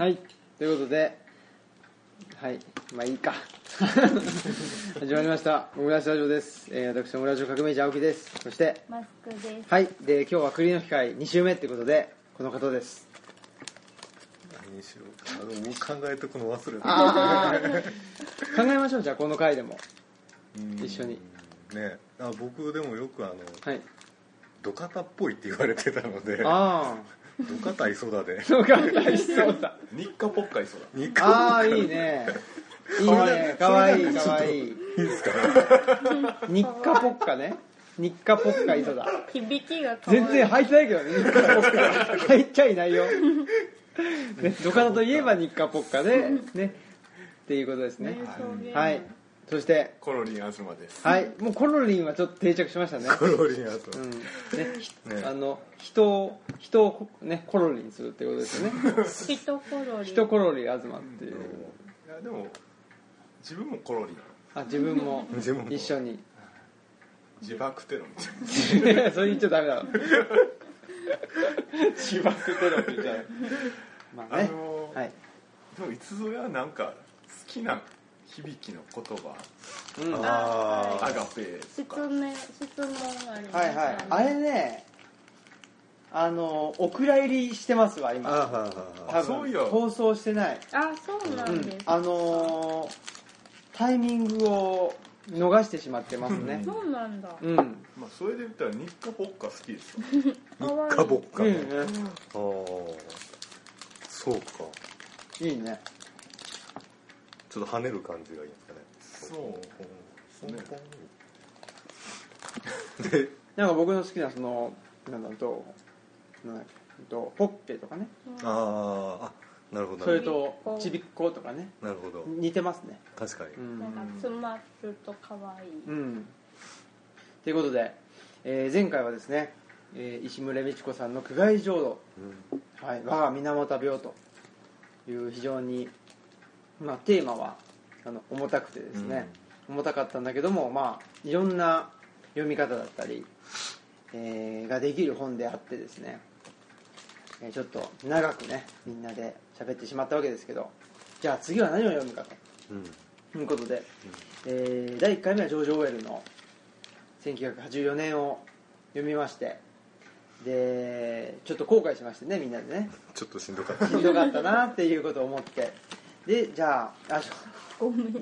はい。ということではい。まあいいか。始まりました。オムライスラジオです、えー、私オムライス革命児青木です。そしてマスクです。はい。で今日は栗の機会2週目ってことでこの方です。何にしようか考えてくの忘れたああ考えましょう。じゃあこの回でも。うん。一緒に。ね。あ僕でもよくあのはい。土方っぽいって言われてたので。あ土方磯田であよかったそうだ。日課ポッカイソだ。日課ああいいね。いいね。かわいいかわいい。いいですか？日課ポッカね。日課ポッカ磯だ。響きが可愛い。全然入ってないけどね日課ポッカ入っちゃいないよ、ね、土方といえば日課ポッカでね。っていうことですね。はいそしてコロリン東です。はいもうコロリンはちょっと定着しましたね。コロリンあと、うん。ねひねあの人を人をねコロリンするってことですよね。人コロリ。人コロリ東っていう。いやでも自分もコロリンあ自分も。自分も。一緒に。自爆テロみたいな。それ言っちゃダメだろ。自爆テロって言っちゃうまああねのーはい。でもいつぞやなんか好きな響きの言葉。うん。はあアガペ質とか。問質問がありいます。よね。はい。あれねあのお蔵入りしてますわあ今ははは多分。そうよ。放送してない。あ、そうなうんんです。あのータイミングを逃してしまってますね。そうなんだ。うん。まあそれで言ったら日課ポッカ好きです 日課ぼっか、うん。ああそうか。いいねちょっと跳ねる感じがいいんですかね。そうですねでなんか僕の好きなそのなんだとなんだとポッペとかね。あーあなるほど。それとちびっことかね。どなるほど。似てますね。確かに、うん。なんか詰まると可愛い。うん。ということで、えー前回はですね、えー石村美智子さんの苦害浄土うん。はい、我が源病という非常に、まあ、テーマはあの重たくてですね、重たかったんだけども、まあ、いろんな読み方だったり、えーができる本であってですね、えーちょっと長くねみんなで喋ってしまったわけですけどじゃあ次は何を読むかうん。ということで、えー第1回目はジョージ・オーウェルの1984年を読みましてでちょっと後悔しましてねみんなでね。ちょっとしんどかった。しんどかったなっていうことを思ってでじゃああしごめん。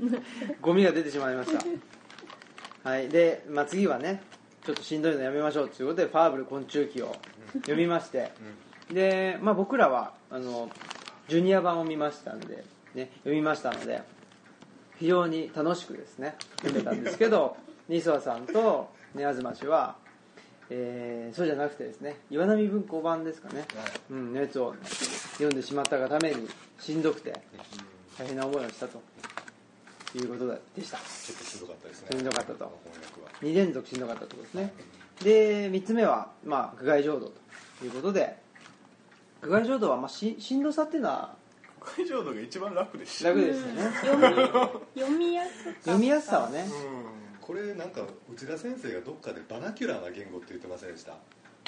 ゴミが出てしまいました。はい。で、まあ、次はねちょっとしんどいのやめましょうということで「ファーブル昆虫記」を読みまして。で、まあ、僕らはあのジュニア版を見ましたんで、ね、読みましたので非常に楽しくですね読めたんですけど西和さんと、ね、東氏は、えーそうじゃなくてですね岩波文庫版ですかね、うん、のやつを読んでしまったがためにしんどくて大変な思いをしたと。いうことでした。ちょっとしんどかったですね。しんどかったと。翻訳は。2連続しんどかったってことですね。で3つ目は、まあ、苦害浄土と。いうことで苦害浄土は、まあ、ししんどさっていうのは苦海浄土が一番楽でした。楽ですよね。読み読みやすかった。読みやすさはね。うこれなんか内田先生がどっかで vernacular な言語って言ってませんでした？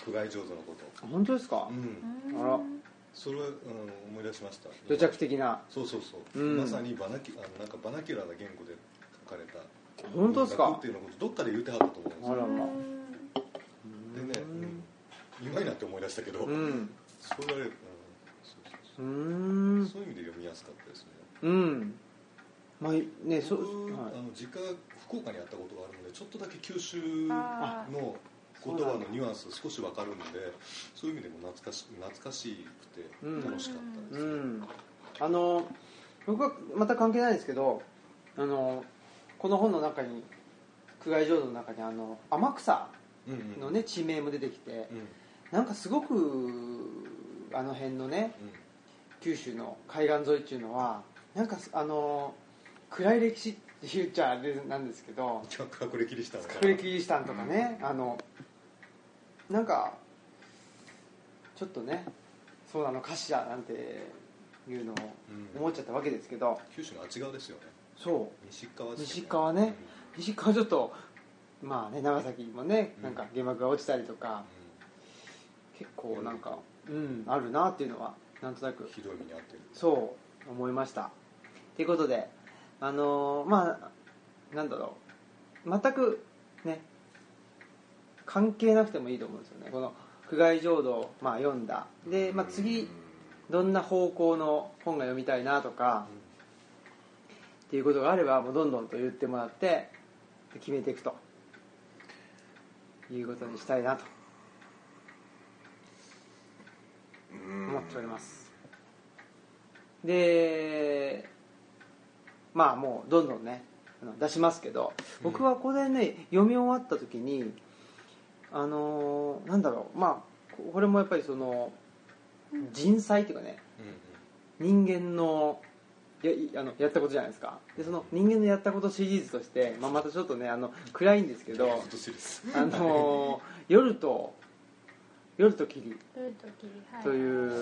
苦海浄土のこと。本当ですか、うん。あら。それは、うん、思い出しました。土着的な。そうそうそう、うん。まさにバナキあのなんか vernacular な言語で書かれた。本当ですか？っていうのをどっかで言ってはったと思うんですよ。あらまうん。でね、うん、今になって思い出したけど、うん。それは、うん、そううそう。そうそういう意味で読みやすかったですね。うんまあねそ僕、う、はい。あの実家が福岡にあったことがあるのでちょっとだけ九州あの言葉のニュアンス少し分かるのでそういう意味でも懐かし懐かしくてうん。楽しかったです、うん。あの僕はまた関係ないですけどあのこの本の中に苦害浄土の中にあの天草うんうんのね地名も出てきてうん。うんなんかすごくあの辺のね九州の海岸沿いっていうのはなんかあの暗い歴史って言っちゃあれなんですけど隠れキリシタン隠れキリシタンとかね、あのなんかちょっとねそうなのかしらなんていうのをうん。思っちゃったわけですけど。九州のあっち側ですよね。そう。西側ですよ西側ね。西川ちょっとまあね長崎もねうん。なんか原爆が落ちたりとか、結構なんかうん。あるなっていうのはなんとなく。ひどい目に遭ってる。そう思いました。ということであのーまあなんだろう。全くね。関係なくてもいいと思うんですよね。この苦外浄土を、まあ、読んだ。で、まあ、次どんな方向の本が読みたいなとかっていうことがあればもうどんどんと言ってもらってで決めていくと。いうことにしたいなと。思っております。でまあもうどんどんねあの出しますけど僕はこれね読み終わった時にあのーなんだろうまあここれもやっぱりその人災っていうかね人間のやいあのやったことじゃないですか。でその人間のやったことシリーズとして、まあ、またちょっとねあの暗いんですけどあのー夜と夜と霧とい。う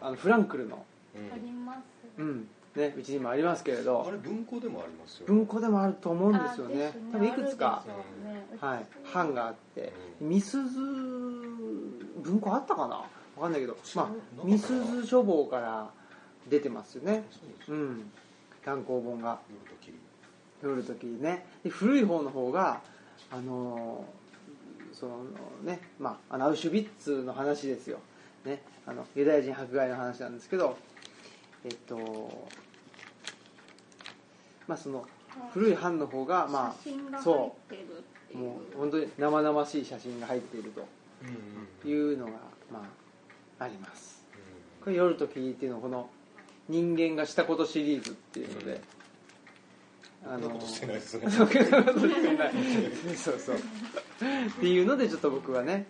あのフランクルの、あります。うんね、うちにもありますけれど。あれ文庫でもありますよ文庫でもあると思うんですよね。あ多分いくつか。ね。はい、版があって。みすず文庫あったかな？わかんないけど。まあみすず書房から出てますよね。そうん。単行本が。夜と霧。夜ときにね。で古い方の方があのーそのねまああのアウシュビッツの話ですよ。ね。あのユダヤ人迫害の話なんですけど。えっとまあその古い版の方がまあそう。もう本当に生々しい写真が入っているというのがまああります。これ「夜と霧」っていうのはこの人間がしたことシリーズっていうので、あそんなことしてないですね。そうそんなことしてないそうそう。っていうのでちょっと僕はね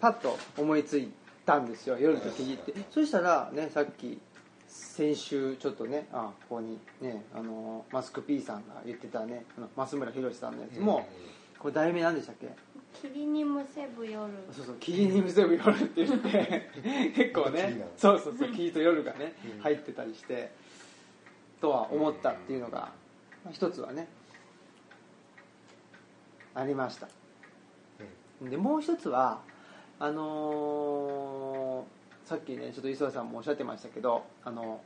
パッと思いついたんですよ。夜と霧って。そしたらねさっき先週ちょっとねあここにねあのマスク P さんが言ってたねあの増村宏さんのやつも、これ題名何でしたっけ？霧にむせぶ夜。そうそう霧にむせぶ夜って言って 結構ねそうそうそう霧と夜がねうん。入ってたりしてとは思ったっていうのがまあ一つはねありました。でもう一つはあのーさっきねちょっと磯田さんもおっしゃってましたけどあの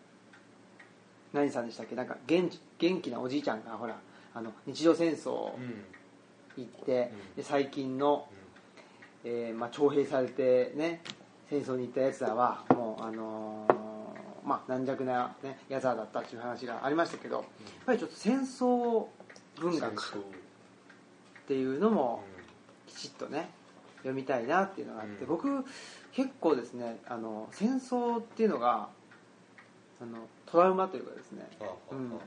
何さんでしたっけ？なんか元元気なおじいちゃんがほらあの日露戦争行って、うん。で最近の、えーまあ、徴兵されてね戦争に行ったやつらはもうあのーまあ軟弱な、ね、やつらだったっていう話がありましたけど、やっぱりちょっと戦争文学っていうのもきちっとね読みたいなっていうのがあって、うん。僕結構ですねあの戦争っていうのがあのトラウマというかですね、うん、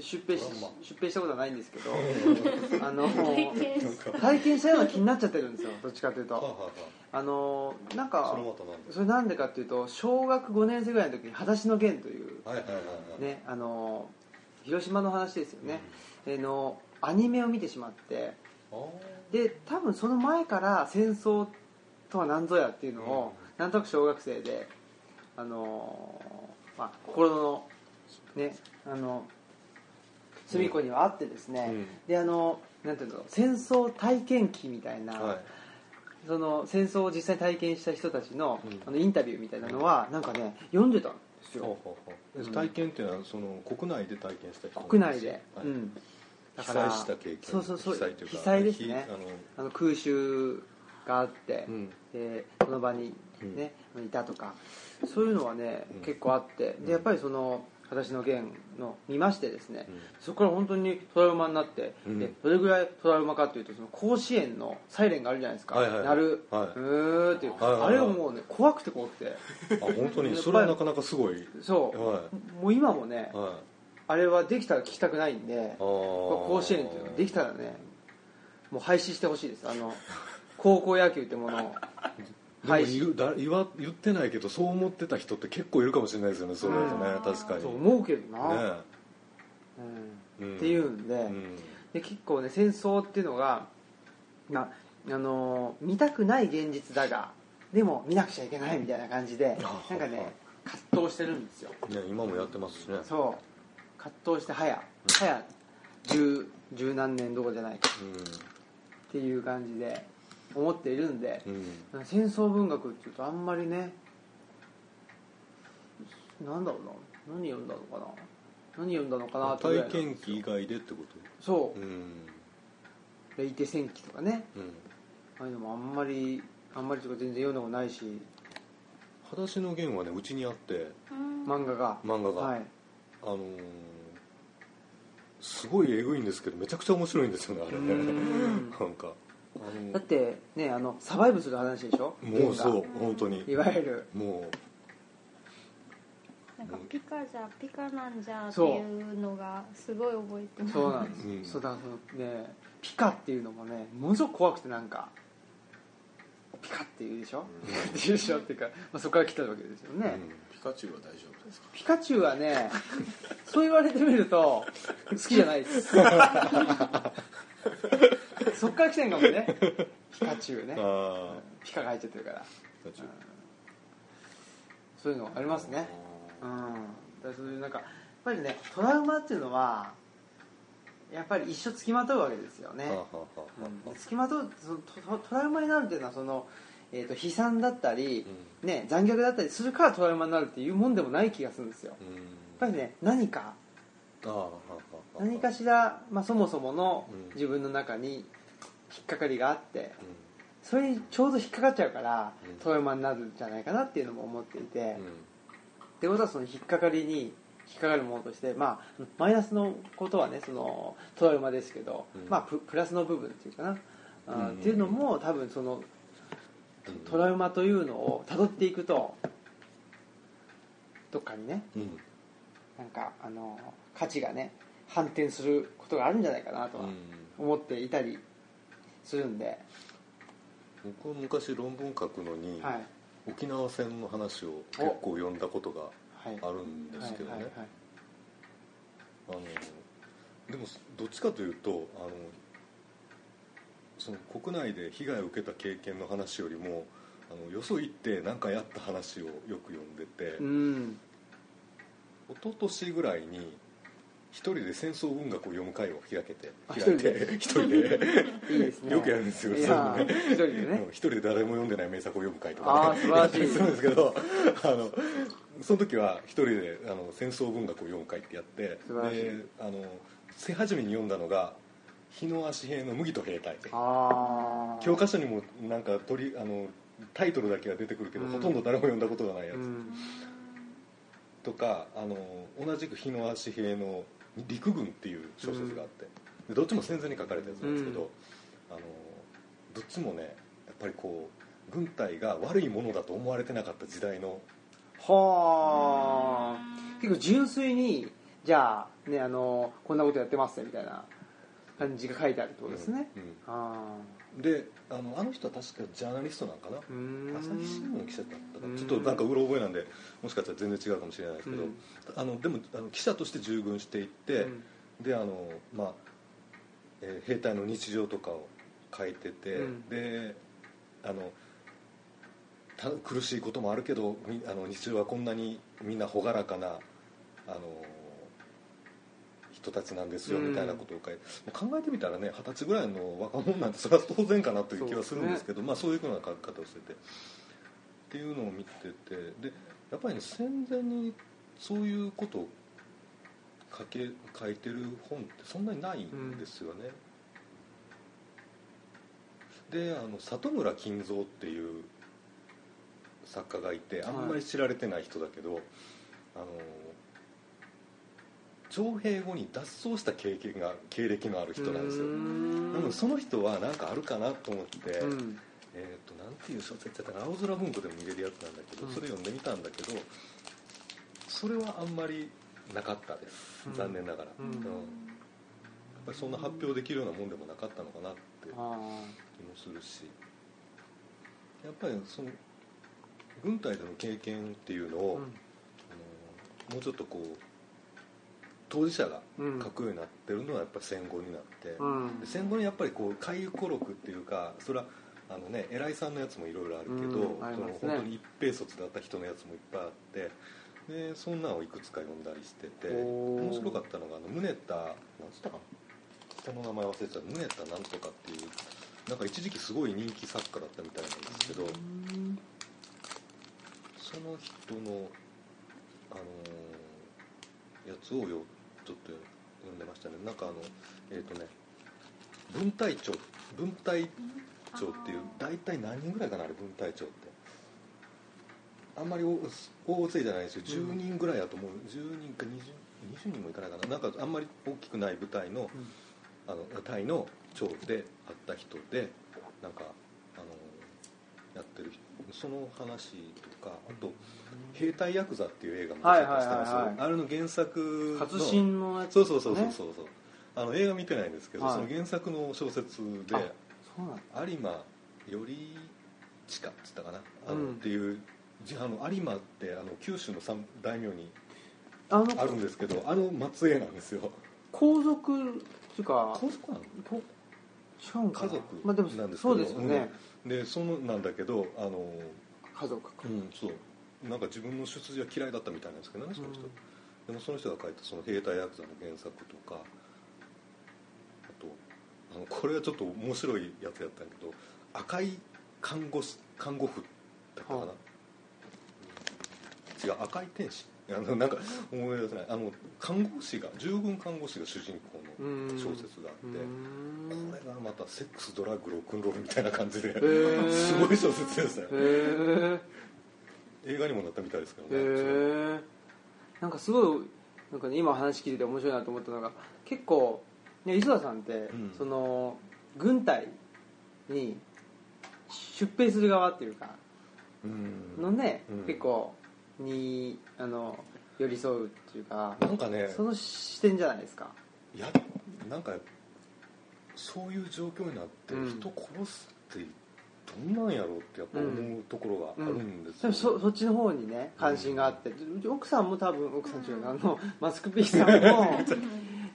出兵し出兵したことはないんですけど あの体験。体験したような気になっちゃってるんですよどっちかというと。はあのなんあかそれなんで？かっていうと小学5年生ぐらいの時に「裸足の弦」というねあの広島の話ですよね、えーのアニメを見てしまって。で多分その前から戦争とは何ぞやっていうのを、なんとなく小学生であのーまあ、心のねあの隅っこにはあってですね、うん。であのなんていうの戦争体験記みたいな、はい。その戦争を実際体験した人たちの,、うん。あのインタビューみたいなのはなんかね読んでたんですよ、体験っていうのはその国内で体験した人国内で、はい。うん、被災した経験そうそうそう被災というか被災ですね。あの空襲があって、うん。でその場に、ねいたとかそういうのはね、うん。結構あってうん。でやっぱりその私の弦の見ましてですね、うん。そこから本当にトラウマになって、うん。でどれぐらいトラウマかというとその甲子園のサイレンがあるじゃないですか、はいはいはい。鳴る、はい。うーっていう、はいはいはい。あれがもうね怖くて怖くて。あ本当に？それはなかなかすごい。そう、はもう今もねいはい。あれはできたら聞きたくないんで甲子園っていうのができたらねもう廃止してほしいです。あの高校野球ってものを。でも言うだ言わ言ってないけどそう思ってた人って結構いるかもしれないですよねそれだとねうん確かに。そう思うけどな、ね。うん。うん。っていうんで,、うん。で結構ね戦争っていうのが、まああのー見たくない現実だがでも見なくちゃいけないみたいな感じであなんかね葛藤してるんですよ。ね今もやってますしね。そう。葛藤して早早十十何年どころじゃないか。っていう感じで思っているんでう、ん。うん戦争文学っていうとあんまりねなんだろうな何読んだのかな何読んだのかなってぐらい体験記以外でってこそう。とうん。レイテ戦記とかね。うん。ああいうのもあんまりあんまりとか全然読んだことないし。裸足の弦はねうちにあってうん。漫画が。漫画が、はい。あのーすごいえぐいんですけどめちゃくちゃ面白いんですよねあれね。うん。なんかだってねあのサバイブする話でしょ？もうそう本当に。がいわゆる。もなんかピカじゃピカなんじゃっていうのがすごい覚えてます。そうなんです、うん。そうだそのねピカっていうのもねものすごく怖くてなんかピカって言うでしょ、ピカって言うでしょ？っていうか、まあ、そこから来たわけですよう、ね、ピカチュウは大丈夫ですか？ピカチュウはねそう言われてみると好きじゃないです そっから来てんかもね。ピカチュウね。あピカが入っちゃってるから。あそういうのありますね。うん。だからそういうなんかやっぱりねトラウマっていうのはやっぱり一生つきまとうわけですよね、つきまとうトトラウマになるっていうのはその、えー、と悲惨だったり、ね、残虐だったりするからトラウマになるっていうもんでもない気がするんですよ。やうん。っぱりね何か何かしら、まあ、そもそものうん。自分の中に引っかかりがあってうそれにちょうど引っかかっちゃうからうん。トラウマになるんじゃないかなっていうのも思っていて、ってことはその引っかかりに引っかかるものとして、まあ、マイナスのことはねそのトラウマですけど、うん。まあ、ププラスの部分っていうかな、うん。っていうのも多分そのうん。トラウマというのをたどっていくとどっかにねうん。なんかあの価値がね反転することがあるんじゃないかなとはうん。思っていたりするんで、僕は昔論文書くのに、はい。沖縄戦の話を結構読んだことがはい。あるんですけどね、あのでもどっちかというとあのその国内で被害を受けた経験の話よりもあのよそ行って何かやった話をよく読んでて、うん。一昨年ぐらいに一人で戦争文学を読む会を開けてあ開いて一人で？いいですね。よくやるんですよいやそういうのね。一人でね。うん一人で誰も読んでない名作を読む会とかああ素晴らしい。するんですけどあのその時は一人であの戦争文学を読む会ってやって素晴らしい。であの手始めに読んだのが日野足兵の麦と兵隊ああ教科書にもなんか取りあのタイトルだけは出てくるけど、うん。ほとんど誰も読んだことがないやつ、うん。とかあの同じく日野足兵の陸軍っていう小説があって、でどっちも戦前に書かれたやつなんですけど、うん。あのどっちもねやっぱりこう軍隊が悪いものだと思われてなかった時代のはあ。結構純粋にじゃあねあのこんなことやってますねみたいな感じが書いてあるってことですね、うん。うん。あであのあの人は確かジャーナリストなんかな？朝日新聞の記者だったかちょっとなんかうろ覚えなんでもしかしたら全然違うかもしれないですけど、うん。あのでもあの記者として従軍していって、うん。であのまあ、えー兵隊の日常とかを書いてて、うん。であのた苦しいこともあるけどみあの日常はこんなにみんな朗らかなあの人たちなんですようん。みたいなことを書いて、考えてみたらね二十歳ぐらいの若者なんてそれは当然かなという気はするんですけどまあ、そういうふうな書き方をしてて。っていうのを見てて。でやっぱりね戦前にそういうことを書け書いてる本ってそんなにないんですよね、であの里村金蔵っていう作家がいてあんまり知られてない人だけど、あの徴兵後に脱走した経験が経歴のある人なんですよ。なのでその人は何かあるかなと思って、うん。えー、となんていう小説だったかな青空文庫でも見れるやつなんだけど、うん。それ読んでみたんだけどそれはあんまりなかったです、うん。残念ながら、うん。やっぱりそんな発表できるようなもんでもなかったのかなって気あもするし。やっぱりその軍隊での経験っていうのを、ーうん。あのもうちょっとこう当事者がうん。書くようになってるのはやっぱり戦後になって、うん。で戦後にやっぱりこう回顧録っていうかそれはあのね偉いさんのやつもいろいろあるけど、うん。ありその本当に一平卒だった人のやつもいっぱいあってでそんなんをいくつか読んだりしてて面白かったのがあの宗田なんつったかな。人の名前忘れてた。宗田なんとかっていうなんか一時期すごい人気作家だったみたいなんですけど、その人のあのーやつをよちょっと読んでましたね。なんかあのえっ、とね分隊長分隊長っていう大体何人ぐらいかなあれ分隊長って。あんまり大大勢じゃないですよ。10人ぐらいだと思う。10人か 20, 20人もいかないかな。なんかあんまり大きくない部隊の,、あの隊の長であった人でなんかやってる人その話とかあと「兵隊ヤクザ」っていう映画もはい出したんですよ、はいはいはいあれの原作の活心のやつそうそうそうそうそうそう。あの映画見てないんですけど、はい。その原作の小説で有馬より地下っつったかな？あの、うん。っていうじあの有馬ってあの九州の三大名にあるんですけどあの末裔なんですよ。皇族っていうか皇族なの？こ違うんかな？家族まあでもなんですけどそうですよね、でそのなんだけどあの家族か。うんそう。なんか自分の出自は嫌いだったみたいなんですけどねその人、うんでもその人が書いたその兵隊ヤクザの原作とかあとあのこれはちょっと面白いやつやったんやけど赤い看護師看護婦だったかな、は違う赤い天使あのなんか思い出せない。あの看護師が従軍看護師が主人公の小説があって、これがまたセックスドラッグロックンロールみたいな感じで、ー。すごい小説でしたよへえ映画にもなったみたいですけどね、なんかすごいなんか、ね、今話聞いてて面白いなと思ったのが結構、ね、磯田さんって、ん。その軍隊に出兵する側っていうかうん。のね、うん。結構にあの寄り添うっていうかなんかねその視点じゃないですか。いやなんかそういう状況になってうん。人殺すってどんなんやろうってやっぱ思うところがあるんですよ、でもそそっちの方にね関心があって、うち奥さんも多分奥さん違うかあのマスクピーさんも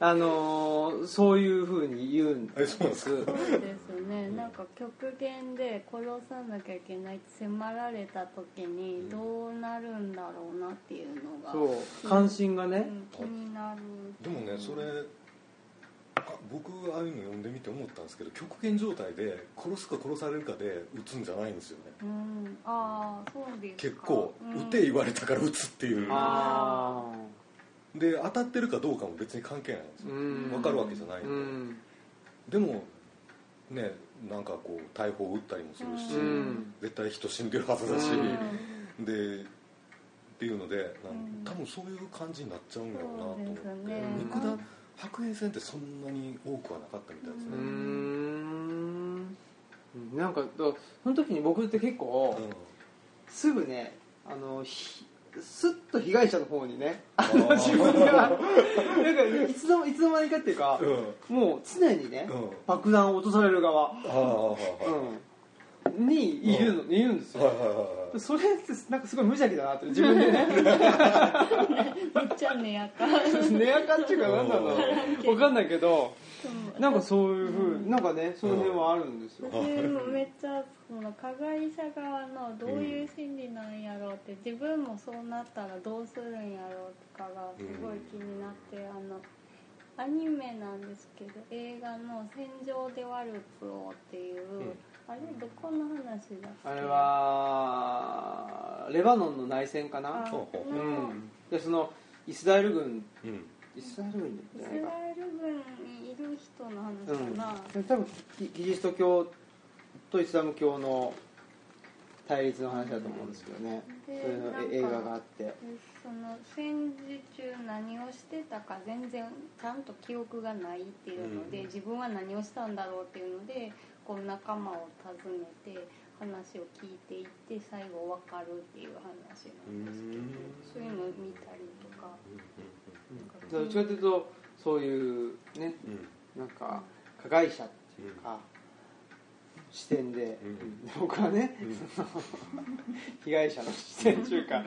あのーそういうふうに言うんです。かそうですね。なんか極限で殺さなきゃいけないって迫られた時にどうなるんだろうなっていうのが。そう。関心がね、うん気になる。でもねそれあ僕ああいうの読んでみて思ったんですけど極限状態で殺すか殺されるかで撃つんじゃないんですよね。うん。ああそうですか。結構うん。撃て言われたから撃つっていう。あで当たってるかどうかも別に関係ないんですよ。分かるわけじゃないんうで、ん。でもねなんかこう大砲撃ったりもするし、うん。絶対人死んでるはずだし、うでっていうので多分そういう感じになっちゃうんだろうなと思って、肉弾白兵戦ってそんなに多くはなかったみたいですうーね、ん。なんかだその時に僕って結構うん。すぐねあのひスッと被害者の方にねあー。の自分がなんかいつのいつの間にかっていうかうん。もう常にねうん。爆弾を落とされる側、うん、にいるの、いるんですよ。はいはいはいそれってなんかすごい無邪気だなって自分でね。めっちゃねやか。寝やかっていうかなんだろう。わかんないけどなんかそういうふうなんかねその辺はあるんですよ、私もめっちゃその加害者側のどういう心理なんやろうって自分もそうなったらどうするんやろうとかがすごい気になってあのアニメなんですけど映画の「戦場でワルツを」っていう、あれどこの話だっけ？あれはレバノンの内戦かあなほうん。でそのイスラエル軍うんイスラエル軍イスじゃないか。ラエル軍にいる人の話うん。かな、で多分キキリスト教とイスラム教の対立の話だと思うんですけどね。そうでいうの映画があって。でその戦時中何をしてたか全然ちゃんと記憶がないっていうので、うん。自分は何をしたんだろうっていうのでこう仲間を訪ねて話を聞いていって最後分かるっていう話なんですけどそういうのを見たりとかどっちかというとそういうねうん。なんか加害者っていうか、視点で、うん。僕はね、被害者の視点っていうか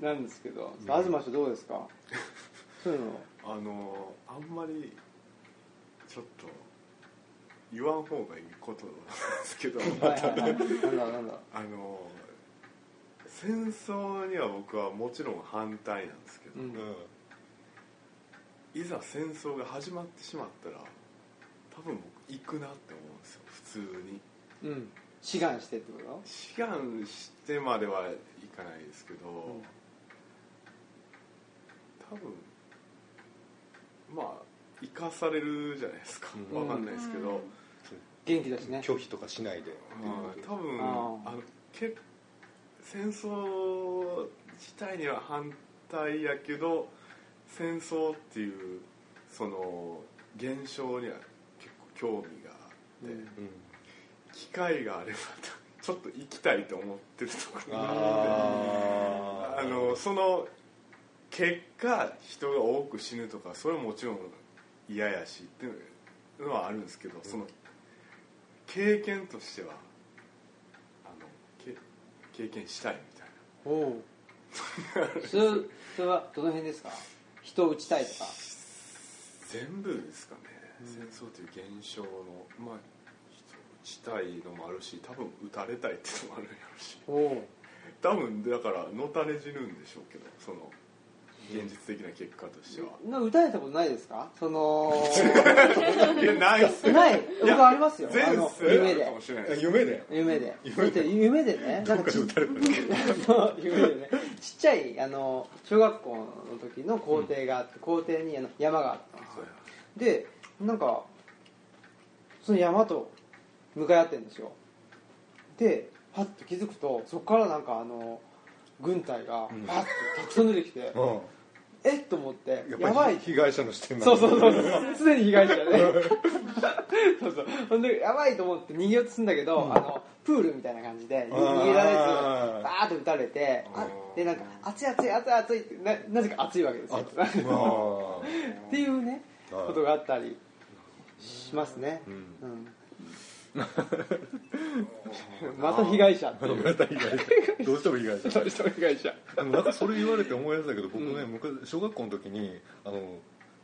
なんですけど、東氏どうですか？そういうの。あのあんまりちょっと言わん方がいいことなんですけどあの戦争には僕はもちろん反対なんですけど、うん。いざ戦争が始まってしまったら多分僕行くなって思うんですよ普通に。うん。志願してってこと？志願してまではいかないですけど、多分まあ生かされるじゃないですか、うん。わかんないですけど、元気だしね。拒否とかしないで。はい多分あのけ戦争自体には反対やけど戦争っていうその現象には結構興味があって、うん。うん機会があればちょっと行きたいと思ってるところがああー。ってあのその結果人が多く死ぬとかそれはもちろん嫌やしっていうのはあるんですけど、その経験としてはあのけ経験したいみたいおお それそれはどの辺ですか？人を撃ちたいとか。な全部ですかね、戦争という現象のまあ人を打ちたいのもあるし多分撃たれたいっていうのもあるんやろうし。おお多分だからのたれ死ぬんでしょうけどその現実的な結果としては、な撃たれたことないですか？その いやないっすよ。ない。僕ありますよ。あ前の夢で。かもしれないです。夢で。夢で。夢で。だって夢でね。どっかで撃たれた そう夢でね。ちっちゃいあの小学校の時の校庭があって、校庭にあの山があったんですよ。でなんかその山と向かい合ってるんですよ。でパッと気づくとそこからなんかあの軍隊がうん。パッとたくさん出てきて、うんえっ？と思って。やばい。り被害者の視点なんだ。そうそうそうそう。常に被害者ね そうそう。ほんでやばいと思って逃げようとするんだけど、あのプールみたいな感じで逃げられずバーッと撃たれてあでなんか熱い熱い熱い熱いってななぜか熱いわけですよ。あ っていうねはい。ことがあったりしますね、うん。うん また被害者っていう。また被害者。どうしても被害者。どうしても被害者。でもなんかそれ言われて思い出したけど僕ね、昔小学校の時にあの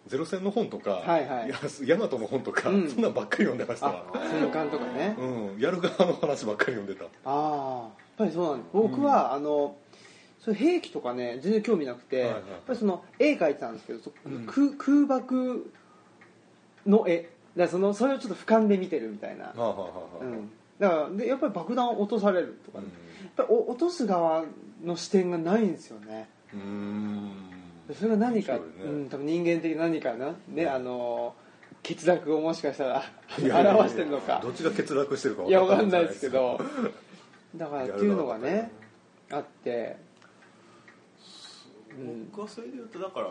ゼロ戦の本とか、はいはい。やヤマトの本とか、うん。そんなんばっかり読んでました。戦艦とかね、うん、やる側の話ばっかり読んでた。ああやっぱりそうなんです僕は、あの兵器とかね全然興味なくて、はいはいやっぱりその絵描いてたんですけどそうん。空空爆の絵らそのそれをちょっと俯瞰で見てるみたいな、はあはだからでやっぱり爆弾を落とされるとかね、うやっぱ落とす側の視点がないんですよね。んうん。それが何か、ね。うん、多分人間的な何かな？ね、あの欠落をもしかしたら表してるのか。どっちが欠落してるかいやわ分かんないですけかどだからっていうのがねあって、うん、僕はそれで言うとだから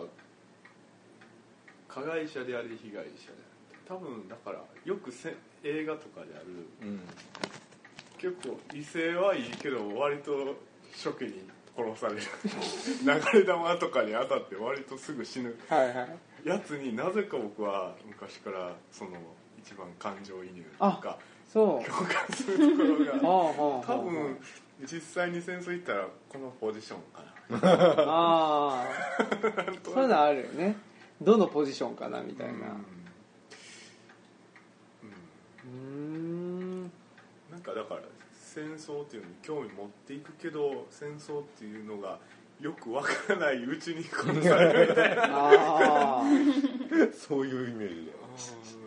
加害者であり被害者で多分だからよくせ映画とかであるうん。結構威勢はいいけど割と初期に殺される。流れ弾とかに当たって割とすぐ死ぬ。やつになぜか僕は昔からその一番感情移入とかそう。共感するところが 多分実際に戦争行ったらこのポジションかな。ああそういうのあるよね。どのポジションかなみたいな。うんうーん。なんかだから戦争っていうのに興味持っていくけど戦争っていうのがよくわからないうちに殺されるみたいな。そういうイメージで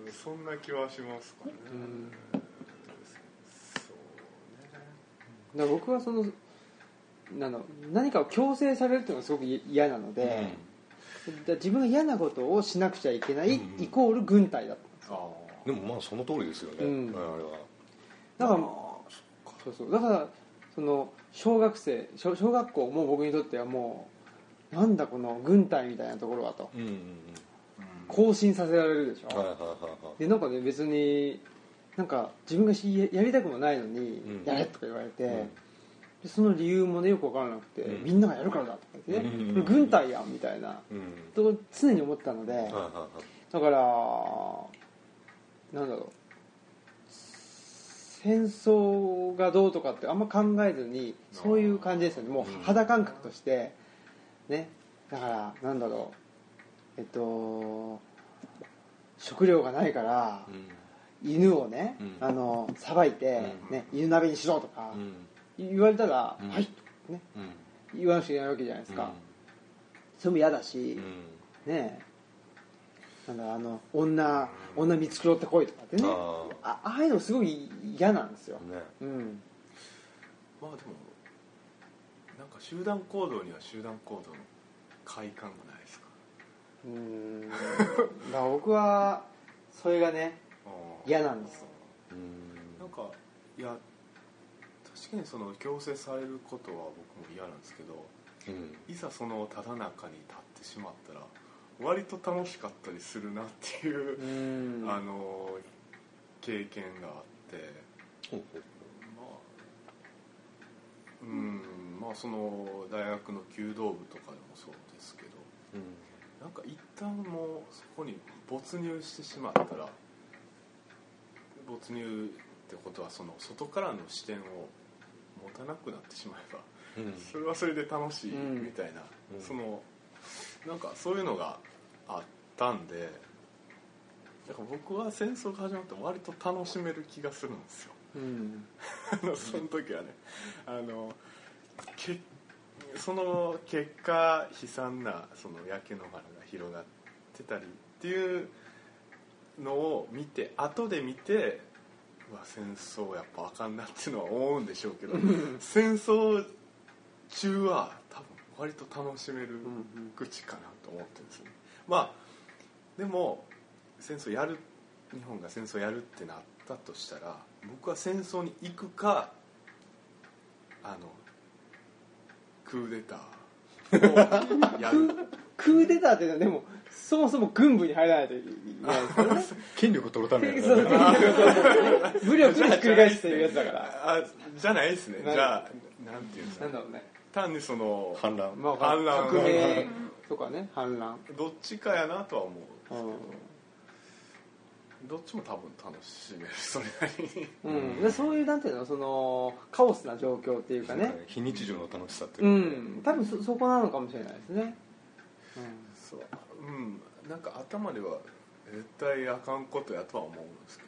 うん。そんな気はしますかね、うんそうね。僕はそのなんだろう何かを強制されるっていうのがすごく嫌なので、だから自分が嫌なことをしなくちゃいけない、うん。うんイコール軍隊だった。あでもまあその通りですよね、うん。あれは。だからそうそう。だからその小学生小小学校も僕にとってはもうなんだこの軍隊みたいなところはと。うんうんうん。更新させられるでしょ、はいはいはいはい。でなんかね別になんか自分がしやりたくもないのに、うん。やれとか言われて、うん。でその理由もねよく分からなくて、うん。みんながやるからだとか言ってね、うん軍隊やんみたいなうん。と常に思ってたので、はいはいはい。だからなんだろう。戦争がどうとかってあんま考えずにそういう感じですよね。もう肌感覚としてね。だからなんだろう。えっと食料がないから犬をね、うん。あのさばいて、うん。ね、犬鍋にしろとかうん。言われたら、うん。はいね。うん。言わなくちゃいけないわけじゃないですか、それも嫌だし、うん。ね。えなんだあの女女見繕ってこいとかってね。ああああいうのすごい嫌なんですよ。あ、ね。うん、まあでもなんか集団行動には集団行動の快感がないですか？うん。だから僕はそれがね嫌なんですうん。なんかいや確かにその強制されることは僕も嫌なんですけどうん。いざそのただ中に立ってしまったら割と楽しかったりするなっていうう、ん。あの経験があって。まあうんまあその大学の弓道部とかでもそうですけどうん。なんか一旦もうそこに没入してしまったら没入ってことはその外からの視点を持たなくなってしまえばうん。それはそれで楽しいうんみたいな、うん。そのなんかそういうのがあったんでだから僕は戦争が始まって割と楽しめる気がするんですよ。うん。あのその時はねあのけその結果悲惨なその焼け野原が広がってたりっていうのを見て後で見てうわ戦争やっぱあかんなっていうのは思うんでしょうけど戦争中は多分割と楽しめる口かなと思ってるんですよねまあでも戦争やる日本が戦争やるってなったとしたら僕は戦争に行くかあのクーデターをやる。クーデターっていうのはでもそもそも軍部に入らないといけないですからね。権力取るためやそうからそうそうそう。武力でひっくり返すっていうやつだから。あじゃないですね。なじゃあなんていうんですかなんだろうね単にその反乱。まあ反乱。革命とかね反乱。どっちかやなとは思ううん。どっちも多分楽しめるそれなりに。うん、でそういうなんていうのそのカオスな状況っていうかね。非日常の楽しさってういうか。ん。多分そそこなのかもしれないですね、そう。うん。なんか頭では絶対あかんことやとは思うんですけど。うん、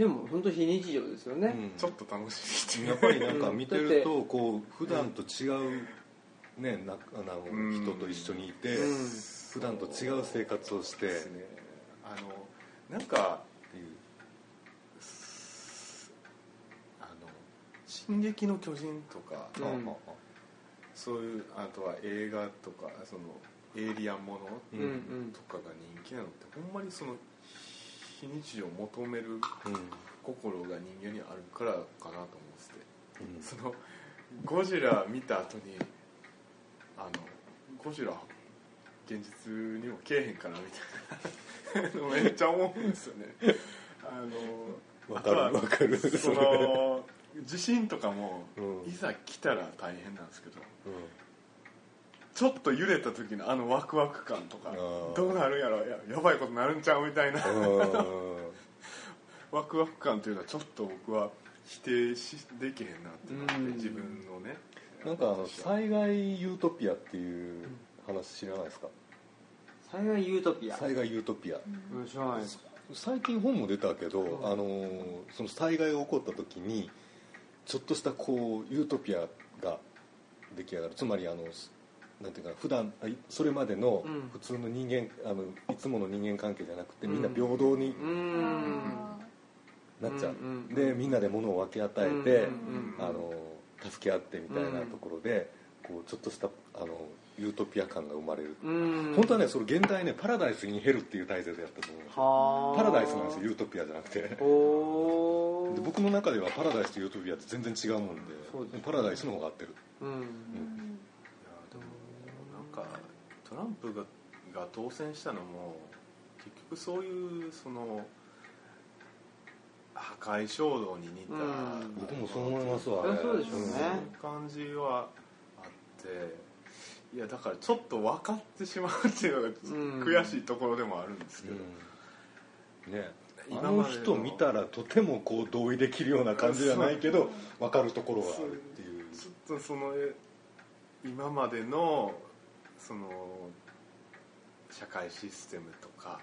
でも本当非日常ですよね、うん。ちょっと楽しいっていう。やっぱりなんか見てると こう普段と違うねなあのうん。人と一緒にいてうん。普段と違う生活をして。あのなんかっていう。あの「進撃の巨人」とか、うん。そういうあとは映画とかそのエイリアンものとかが人気なのってほんまにその非日常を求めるうん。心が人間にあるからかなと思ってて。うん。そのゴジラ見た後にあのゴジラ現実にもけえへんかなみたいな。のめっちゃ思うんですよね。あのわかるあとはわかる。その地震とかもうん。いざ来たら大変なんですけど。うちょっと揺れた時のあのワクワク感とかどうなるんやろややばいことなるんちゃうみたいな。ん。ワクワク感というのはちょっと僕は否定しできへんなってなってうん。自分のね。なんかあの災害ユートピアっていう話知らないですか？災害ユートピア、災害ユートピア。うん、知らないです。最近本も出たけど、あのその災害が起こった時にちょっとしたこうユートピアが出来上がる。つまりあのなんていうか普段それまでのうん。普通の人間あのいつもの人間関係じゃなくてみんな平等になっちゃう、うんうんうん。でみんなで物を分け与えて、うんうんうんあの助け合ってみたいなところで、こうちょっとしたあのユートピア感が生まれる、うん。本当はねそれ現代ねパラダイス・イン・ヘルっていう体制でやったと思いますはあパラダイスなんですよユートピアじゃなくて。で僕の中ではパラダイスとユートピアって全然違うもんでね。パラダイスの方が合ってる。うんトランプがが当選したのも結局そういうその破壊衝動に似た、うん。僕もそう思いますわ。そうでしょうね。感じはあっていやだからちょっと分かってしまうっていうのがん。悔しいところでもあるんですけど、うん。ね。あのの人見たらとてもこう同意できるような感じじゃないけど分かるところがあるっていう。ちょっとそのえ今までのその社会システムとか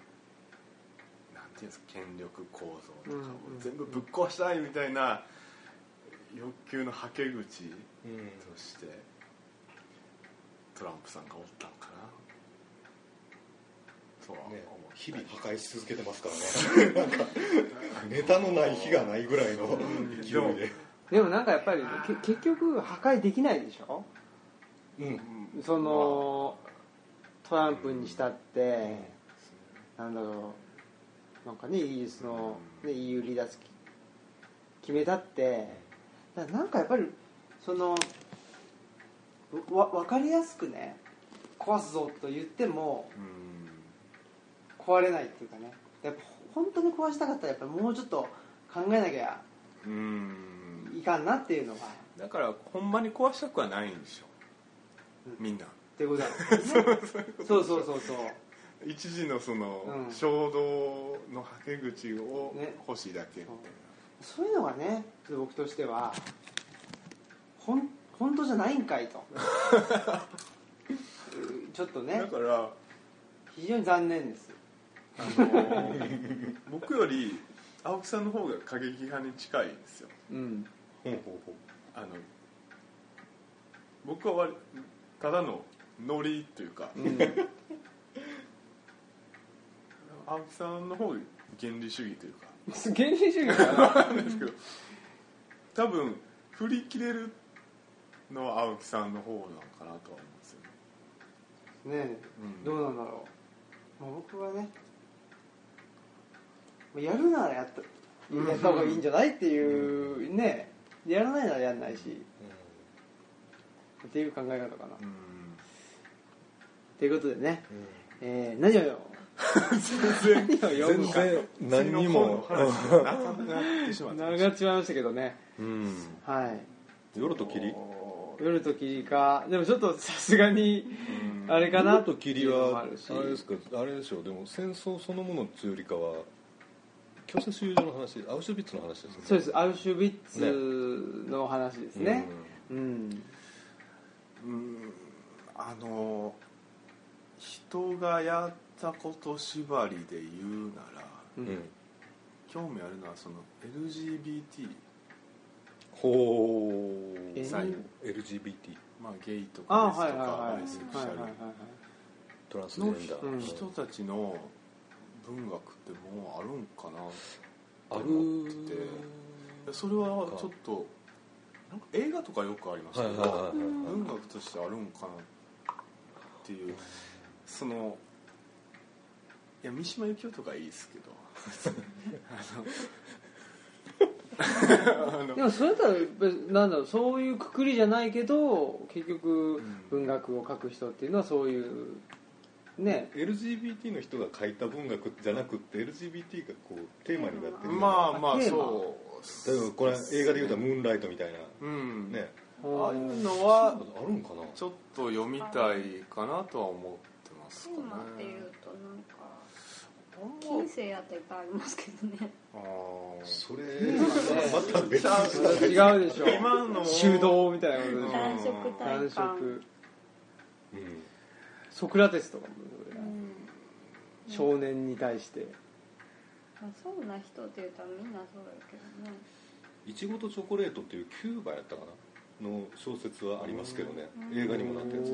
なんていうんですか権力構造とかを全部ぶっ壊したいみたいな欲求のはけ口うん。としてトランプさんがおったんかな。とは思う、ね日々破壊し続けてますからね。なんかネタのない日がないぐらいの勢いで。でもなんかやっぱりけ結局破壊できないでしょ？うんそのトランプにしたって、なんだろうなんかねイギリスの、ね、EU 離脱決めたってだなんかやっぱりそのわ分かりやすくね壊すぞと言ってもうん。壊れないっていうかねやっぱ本当に壊したかったらやっぱもうちょっと考えなきゃうん。いかんなっていうのが。っだからほんまに壊したくはないんでしょ。うんみんな。ていうことなんですよね。そうそうそうそう。一時のそのうん。衝動のはけ口をね欲しいだけみたいそう。いうのがねちょっと僕としてはほん本当じゃないんかいと。う んちょっとな、ねだから非常に残念です。あの 僕より青木さんの方が過激派に近いんですよ。うん。ほうほうほう。あの僕は割ただのノリというか。うん。青木さんの方が原理主義というか。原理主義かなですけど多分振り切れるのは青木さんの方なのかなとは思うんですよね、ねうん。どうなんだろう、まあ、僕はねまあやるならやったやった方がいいんじゃないっていうねやらないならやんないしっていう考え方かな。うん。ということでね、うん。えー、何をよ。全然。何を読むか。全然何にも。長っちまいましたけどね。うん。はい。夜と霧？夜と霧か。でもちょっとさすがにうん。あれかな。夜と霧はあれですか？あれでしょう。でも戦争そのものというよりかは強制収容所の話アウシュビッツの話ですね。そうです。アウシュビッツの話ですね。うん、うんあの人がやったこと縛りで言うならううん。ん、興味あるのはその LGBT、ほえう LGBT まあ、ゲイとあかレスとかはいはいはい。バイセクシャル。はいはいはいトランスジェンダー、うん。人たちの文学ってもうあるんかなある思って。てそれはちょっとなんか映画とかよくありますけど、はいはいはいはい。文学としてあるんかなっていう。そのいや三島由紀夫とかいいですけど。あの でもそれだったらなんだろうそういうくくりじゃないけど結局文学を書く人っていうのはそういうね。LGBT の人が書いた文学じゃなくって LGBT がこうテーマになってるまあまあそう例えばこれ映画で言うたら「ムーンライト」みたいな。うん。ね。ああいうのはあるんかな？ちょっと読みたいかなとは思ってますかね。っていうとなんか近世やったらいっぱいありますけどね。あー。それまた別に違うでしょ。今の修道みたいなことでしょ男色体男うん。ソクラテスとかもうん。少年に対してまあ、そうな人って言ったらみんなそうやけどね。いちごとチョコレートっていうキューバやったかなの小説はありますけどね。うん。映画にもなってるんで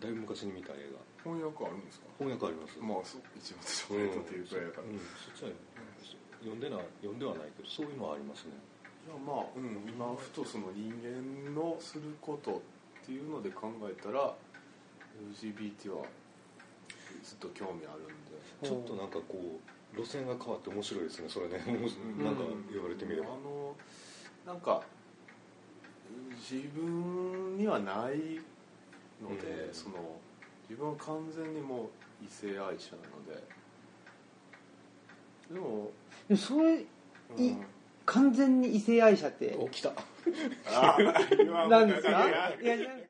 だいぶ昔に見た映画。翻訳あるんですか？翻訳あります。まあそう一番チョコレートっていうくらいだから、うん。そっちは読んでない読んではないけどそういうのはありますね。いやまあ、うん、今ふとその人間のすることっていうので考えたら LGBT はずっと興味あるんで。ちょっとなんかこう路線が変わって面白いですねそれね。うん。なんか言われてみれば。あのなんか自分にはないので、うん。その自分は完全にもう異性愛者なので。でも、でもそれうん。い完全に異性愛者って？お来た。なんですか？いや